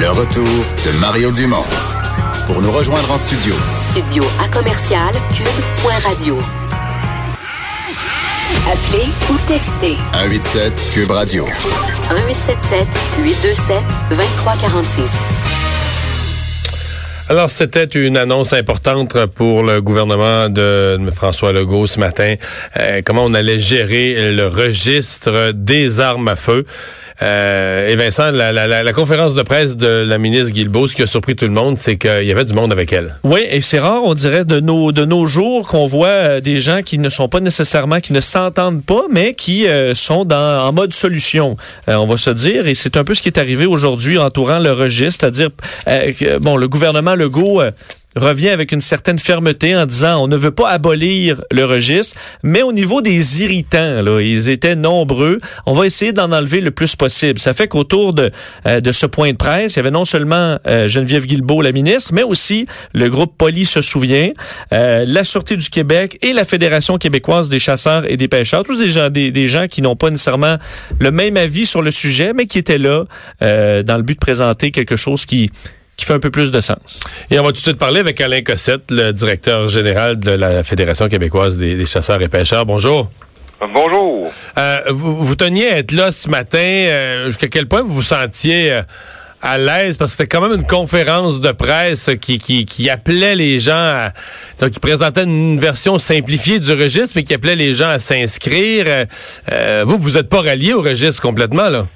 Le retour de Mario Dumont. Pour nous rejoindre en studio. Studio à commercial cube.radio. Appelez ou textez. 187 Cube Radio. 1877 827 2346. Alors, c'était une annonce importante pour le gouvernement de François Legault ce matin. Euh, comment on allait gérer le registre des armes à feu. Euh, et Vincent, la, la, la, conférence de presse de la ministre Guilbeault, ce qui a surpris tout le monde, c'est qu'il y avait du monde avec elle. Oui, et c'est rare, on dirait, de nos, de nos jours qu'on voit euh, des gens qui ne sont pas nécessairement, qui ne s'entendent pas, mais qui euh, sont dans, en mode solution, on va se dire. Et c'est un peu ce qui est arrivé aujourd'hui entourant le registre, c'est-à-dire, bon, le gouvernement Legault revient avec une certaine fermeté en disant on ne veut pas abolir le registre, mais au niveau des irritants, là, ils étaient nombreux, on va essayer d'en enlever le plus possible. Ça fait qu'autour de, euh, de ce point de presse, il y avait non seulement euh, Geneviève Guilbeault, la ministre, mais aussi le groupe Poli se souvient, euh, la Sûreté du Québec et la Fédération québécoise des chasseurs et des pêcheurs, tous des gens, des, des gens qui n'ont pas nécessairement le même avis sur le sujet, mais qui étaient là dans le but de présenter quelque chose qui qui fait un peu plus de sens. Et on va tout de suite parler avec Alain Cossette, le directeur général de la Fédération québécoise des, chasseurs et pêcheurs. Bonjour. Bonjour. Euh, vous, teniez à être là ce matin. Euh, jusqu'à quel point vous vous sentiez euh, à l'aise? Parce que c'était quand même une conférence de presse qui, qui, appelait les gens à... Donc, qui présentait une version simplifiée du registre, mais qui appelait les gens à s'inscrire. vous, vous n'êtes pas rallié au registre complètement, là?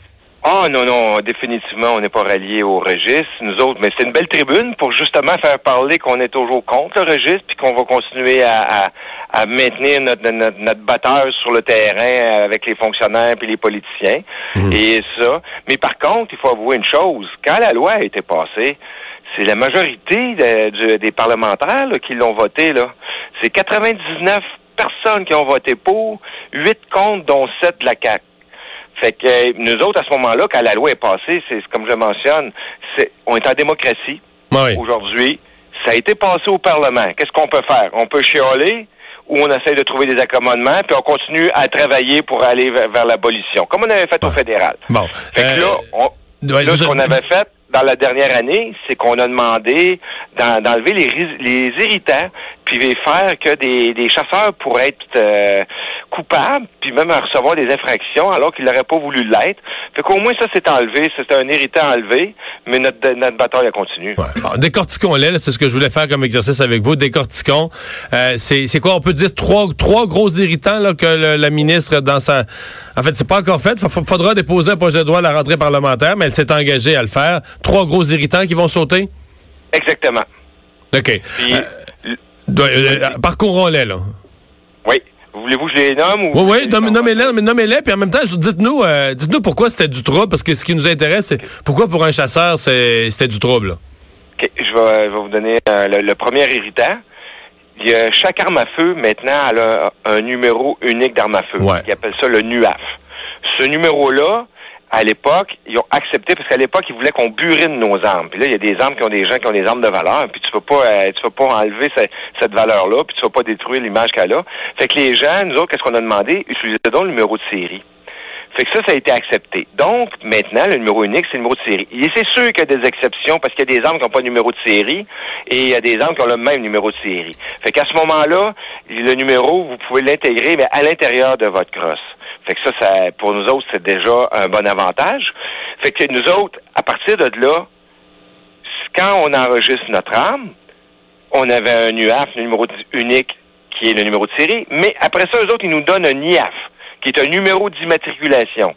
Ah non, non, définitivement, on n'est pas rallié au registre, nous autres, mais c'est une belle tribune pour justement faire parler qu'on est toujours contre le registre, puis qu'on va continuer à, à, maintenir notre, notre, batteur sur le terrain avec les fonctionnaires et les politiciens. Mmh. Et ça. Mais par contre, il faut avouer une chose, quand la loi a été passée, c'est la majorité des parlementaires qui l'ont voté, là. C'est 99 personnes qui ont voté pour, 8 contre, dont 7 de la CAQ. Fait que euh, nous autres, à ce moment-là, quand la loi est passée, c'est comme je mentionne, c'est on est en démocratie aujourd'hui. Ça a été passé au Parlement. Qu'est-ce qu'on peut faire? On peut chialer ou on essaie de trouver des accommodements, puis on continue à travailler pour aller vers, l'abolition, comme on avait fait au fédéral. Bon. Fait que là, euh, ce qu'on avait fait dans la dernière année, c'est qu'on a demandé d'enlever les, les irritants, puis faire que des, des chasseurs pourraient être euh, coupable, puis même recevoir des infractions alors qu'il n'aurait pas voulu l'être. Fait qu'au moins ça c'est enlevé, c'est un irritant enlevé, mais notre, notre bataille continue. Ouais. décortiquons-les, c'est ce que je voulais faire comme exercice avec vous. Décortiquons. Euh, c'est quoi, on peut dire trois, trois gros irritants là, que la ministre dans sa... En fait, c'est pas encore fait. Faudra déposer un projet de loi à la rentrée parlementaire, mais elle s'est engagée à le faire. Trois gros irritants qui vont sauter? Exactement. OK. Puis, euh, euh parcourons-les, là. Oui. Voulez-vous que je les nomme? Ou oui, oui, nommez-les, nommez-les, puis en même temps, dites-nous euh, dites-nous pourquoi c'était du trouble, parce que ce qui nous intéresse, c'est pourquoi pour un chasseur, c'était du trouble. OK, je vais, vous donner euh, le, premier irritant. Il y a, chaque arme à feu, maintenant, elle a un numéro unique d'arme à feu. Ouais. Ils appellent ça le NUAF. Ce numéro-là, à l'époque, ils ont accepté parce qu'à l'époque, ils voulaient qu'on burine nos armes. Puis là, il y a des armes qui ont des gens qui ont des armes de valeur, puis tu peux pas euh, tu peux pas enlever cette, valeur-là, puis tu vas pas détruire l'image qu'elle a. Fait que les gens, nous autres, qu'est-ce qu'on a demandé? Utilisez donc le numéro de série. Fait que ça, ça a été accepté. Donc, maintenant, le numéro unique, c'est le numéro de série. Et c'est sûr qu'il y a des exceptions parce qu'il y a des armes qui n'ont pas de numéro de série et il y a des armes qui ont le même numéro de série. Fait qu'à ce moment-là, le numéro, vous pouvez l'intégrer, mais à l'intérieur de votre crosse. Fait que ça, ça pour nous autres, c'est déjà un bon avantage. Fait que nous autres, à partir de là, quand on enregistre notre arme, on avait un UAF, le numéro unique, qui est le numéro de série, mais après ça, eux autres, ils nous donnent un IAF, qui est un numéro d'immatriculation.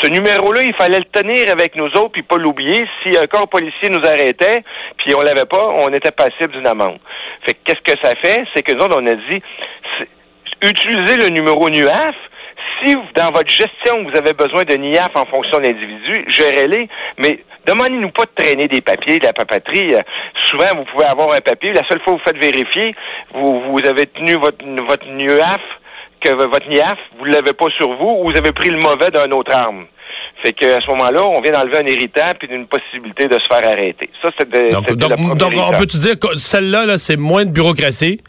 Ce numéro-là, il fallait le tenir avec nous autres, puis pas l'oublier. Si un corps policier nous arrêtait, puis on l'avait pas, on était passible d'une amende. Fait que qu'est-ce que ça fait? C'est que nous autres, on a dit, utilisez le numéro NUAF, si dans votre gestion, vous avez besoin de NIAF en fonction de l'individu, gérez-les, mais demandez-nous pas de traîner des papiers, de la papeterie. Euh, souvent, vous pouvez avoir un papier. La seule fois que vous faites vérifier, vous, vous avez tenu votre, votre NIAF, que votre NIAF, vous ne l'avez pas sur vous, ou vous avez pris le mauvais d'une autre arme. Fait qu'à ce moment-là, on vient d'enlever un héritant puis d'une possibilité de se faire arrêter. Ça, c'est donc, donc, donc on peut-tu dire que celle-là, -là, c'est moins de bureaucratie?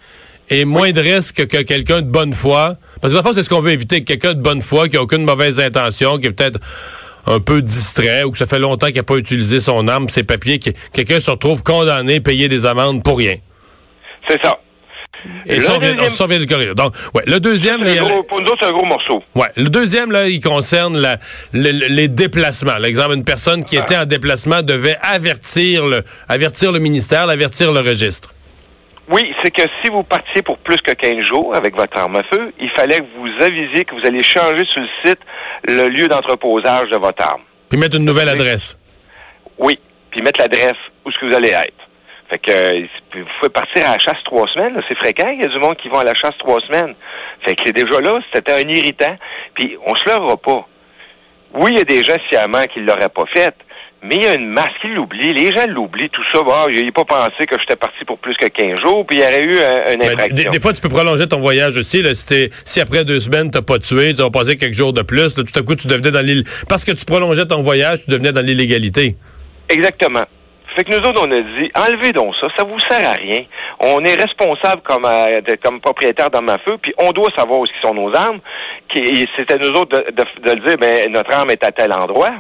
Et moins de risque que quelqu'un de bonne foi. Parce que la fois, c'est ce qu'on veut éviter, quelqu'un de bonne foi, qui a aucune mauvaise intention, qui est peut-être un peu distrait ou que ça fait longtemps qu'il n'a pas utilisé son arme, ses papiers, que quelqu'un se retrouve condamné, payé des amendes pour rien. C'est ça. Et ça, on vient, de corriger. Donc, ouais, le deuxième... pour nous autres, c'est un gros morceau. Ouais, le deuxième, là, il concerne la, les déplacements. L'exemple, une personne qui était en déplacement devait avertir le, avertir le ministère, avertir le registre. Oui, c'est que si vous partiez pour plus que 15 jours avec votre arme à feu, il fallait que vous avisiez que vous allez changer sur le site le lieu d'entreposage de votre arme. Puis mettre une nouvelle adresse. Oui, puis mettre l'adresse où ce que vous allez être. Fait que vous pouvez partir à la chasse trois semaines, c'est fréquent, il y a du monde qui va à la chasse trois semaines. Fait que c'est déjà là, c'était un irritant. Puis on se leurra pas. Oui, il y a des gens sciemment qui ne l'auraient pas fait, mais il y a une masse qui l'oublie. Les gens l'oublient, tout ça. Bah, j'ai pas pensé que j'étais parti pour plus que 15 jours, puis il y aurait eu un, une infraction. Des, fois, tu peux prolonger ton voyage aussi. Là, si, si après deux semaines, t'as pas tué, tu vas passer quelques jours de plus, tout à coup, tu devenais dans l'île. Parce que tu prolongeais ton voyage, tu devenais dans l'illégalité. Exactement. Fait que nous autres, on a dit, enlevez donc ça, ça vous sert à rien. On est responsable comme, euh, comme propriétaire d'armes à feu, puis on doit savoir où sont nos armes. C'était nous autres de, de, de, dire, ben, notre arme est à tel endroit.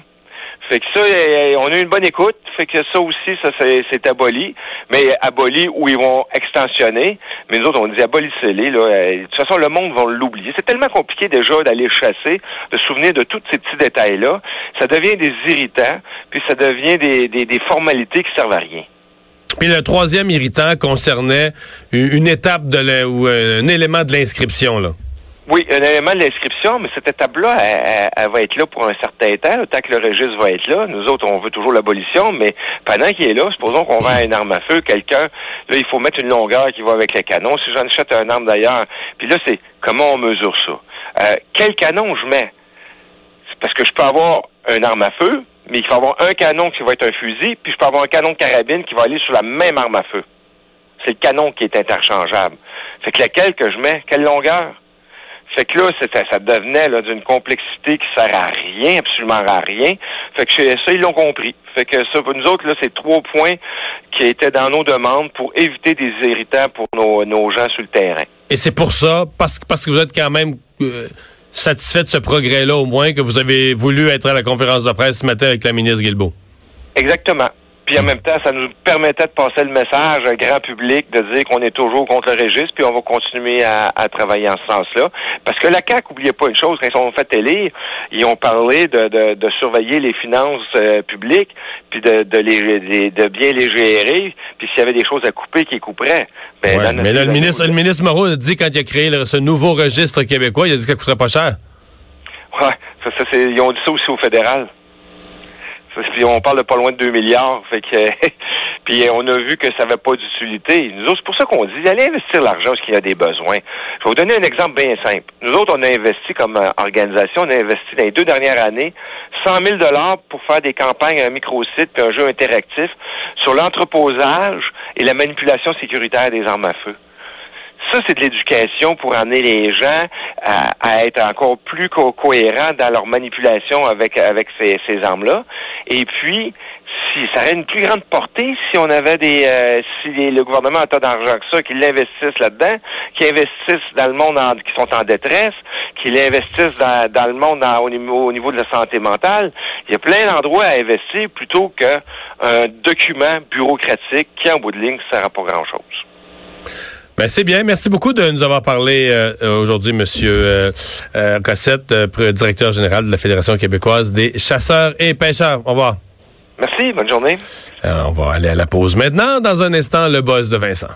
Fait que ça, euh, on a eu une bonne écoute. Fait que ça aussi, ça c'est aboli. Mais aboli où ils vont extensionner. Mais nous autres, on dit abolissez-les. Euh, de toute façon, le monde va l'oublier. C'est tellement compliqué déjà d'aller chasser, de souvenir de tous ces petits détails-là. Ça devient des irritants, puis ça devient des, des, formalités qui servent à rien. Puis le troisième irritant concernait une étape de ou euh, un élément de l'inscription, là. Oui, un élément de l'inscription, mais cette étape-là, elle, va être là pour un certain temps, tant que le registre va être là. Nous autres, on veut toujours l'abolition, mais pendant qu'il est là, supposons qu'on vend une arme à feu, quelqu'un, là, il faut mettre une longueur qui va avec les canons. Si j'en achète un arme d'ailleurs, puis là, c'est comment on mesure ça? Euh, quel canon je mets? Parce que je peux avoir un arme à feu, mais il faut avoir un canon qui va être un fusil, puis je peux avoir un canon de carabine qui va aller sur la même arme à feu. C'est le canon qui est interchangeable. Fait que lequel que je mets? Quelle longueur? Fait que là, ça devenait là, d'une complexité qui sert à rien, absolument à rien. Fait que ça, ils l'ont compris. Fait que ça, pour nous autres, là, c'est trois points qui étaient dans nos demandes pour éviter des irritants pour nos, nos gens sur le terrain. Et c'est pour ça, parce, parce que vous êtes quand même euh, satisfait de ce progrès-là, au moins, que vous avez voulu être à la conférence de presse ce matin avec la ministre Guilbeault. Exactement. Puis en même temps, ça nous permettait de passer le message au grand public, de dire qu'on est toujours contre le registre, puis on va continuer à, travailler en ce sens-là. Parce que la CAQ, n'oubliez pas une chose, quand ils ont fait élire, ils ont parlé de, de, surveiller les finances euh, publiques, puis de, de, les, de bien les gérer, puis s'il y avait des choses à couper, qu'ils couperaient. Ben, mais là, le ministre, le ministre Moreau a dit, quand il a créé ce nouveau registre québécois, il a dit que ça coûterait pas cher. Ouais, ça, ça, ils ont dit ça aussi au fédéral. Puis on parle de pas loin de 2 milliards. Fait que puis on a vu que ça n'avait pas d'utilité. Nous autres, c'est pour ça qu'on dit allez investir l'argent parce qu'il y a des besoins. Je vais vous donner un exemple bien simple. Nous autres, on a investi comme euh, organisation, on a investi dans les deux dernières années 100 000 dollars pour faire des campagnes, un microsite puis un jeu interactif sur l'entreposage et la manipulation sécuritaire des armes à feu. Ça, c'est de l'éducation pour amener les gens à, être encore plus cohérents dans leur manipulation avec, avec ces, ces armes-là. Et puis, si ça aurait une plus grande portée si on avait des euh, si le gouvernement a tant d'argent que ça, qu'il l'investisse là-dedans, qu'il investisse dans le monde qui sont en détresse, qu'il investisse dans, dans le monde au, niveau, au niveau de la santé mentale. Il y a plein d'endroits à investir plutôt qu'un document bureaucratique qui, en bout de ligne, ne sert à pas grand-chose. Ben c'est bien. Merci beaucoup de nous avoir parlé euh, aujourd'hui, Monsieur euh, euh Cossette, euh, directeur général de la Fédération québécoise des chasseurs et pêcheurs. Au revoir. Merci. Bonne journée. on va aller à la pause maintenant. Dans un instant, le boss de Vincent.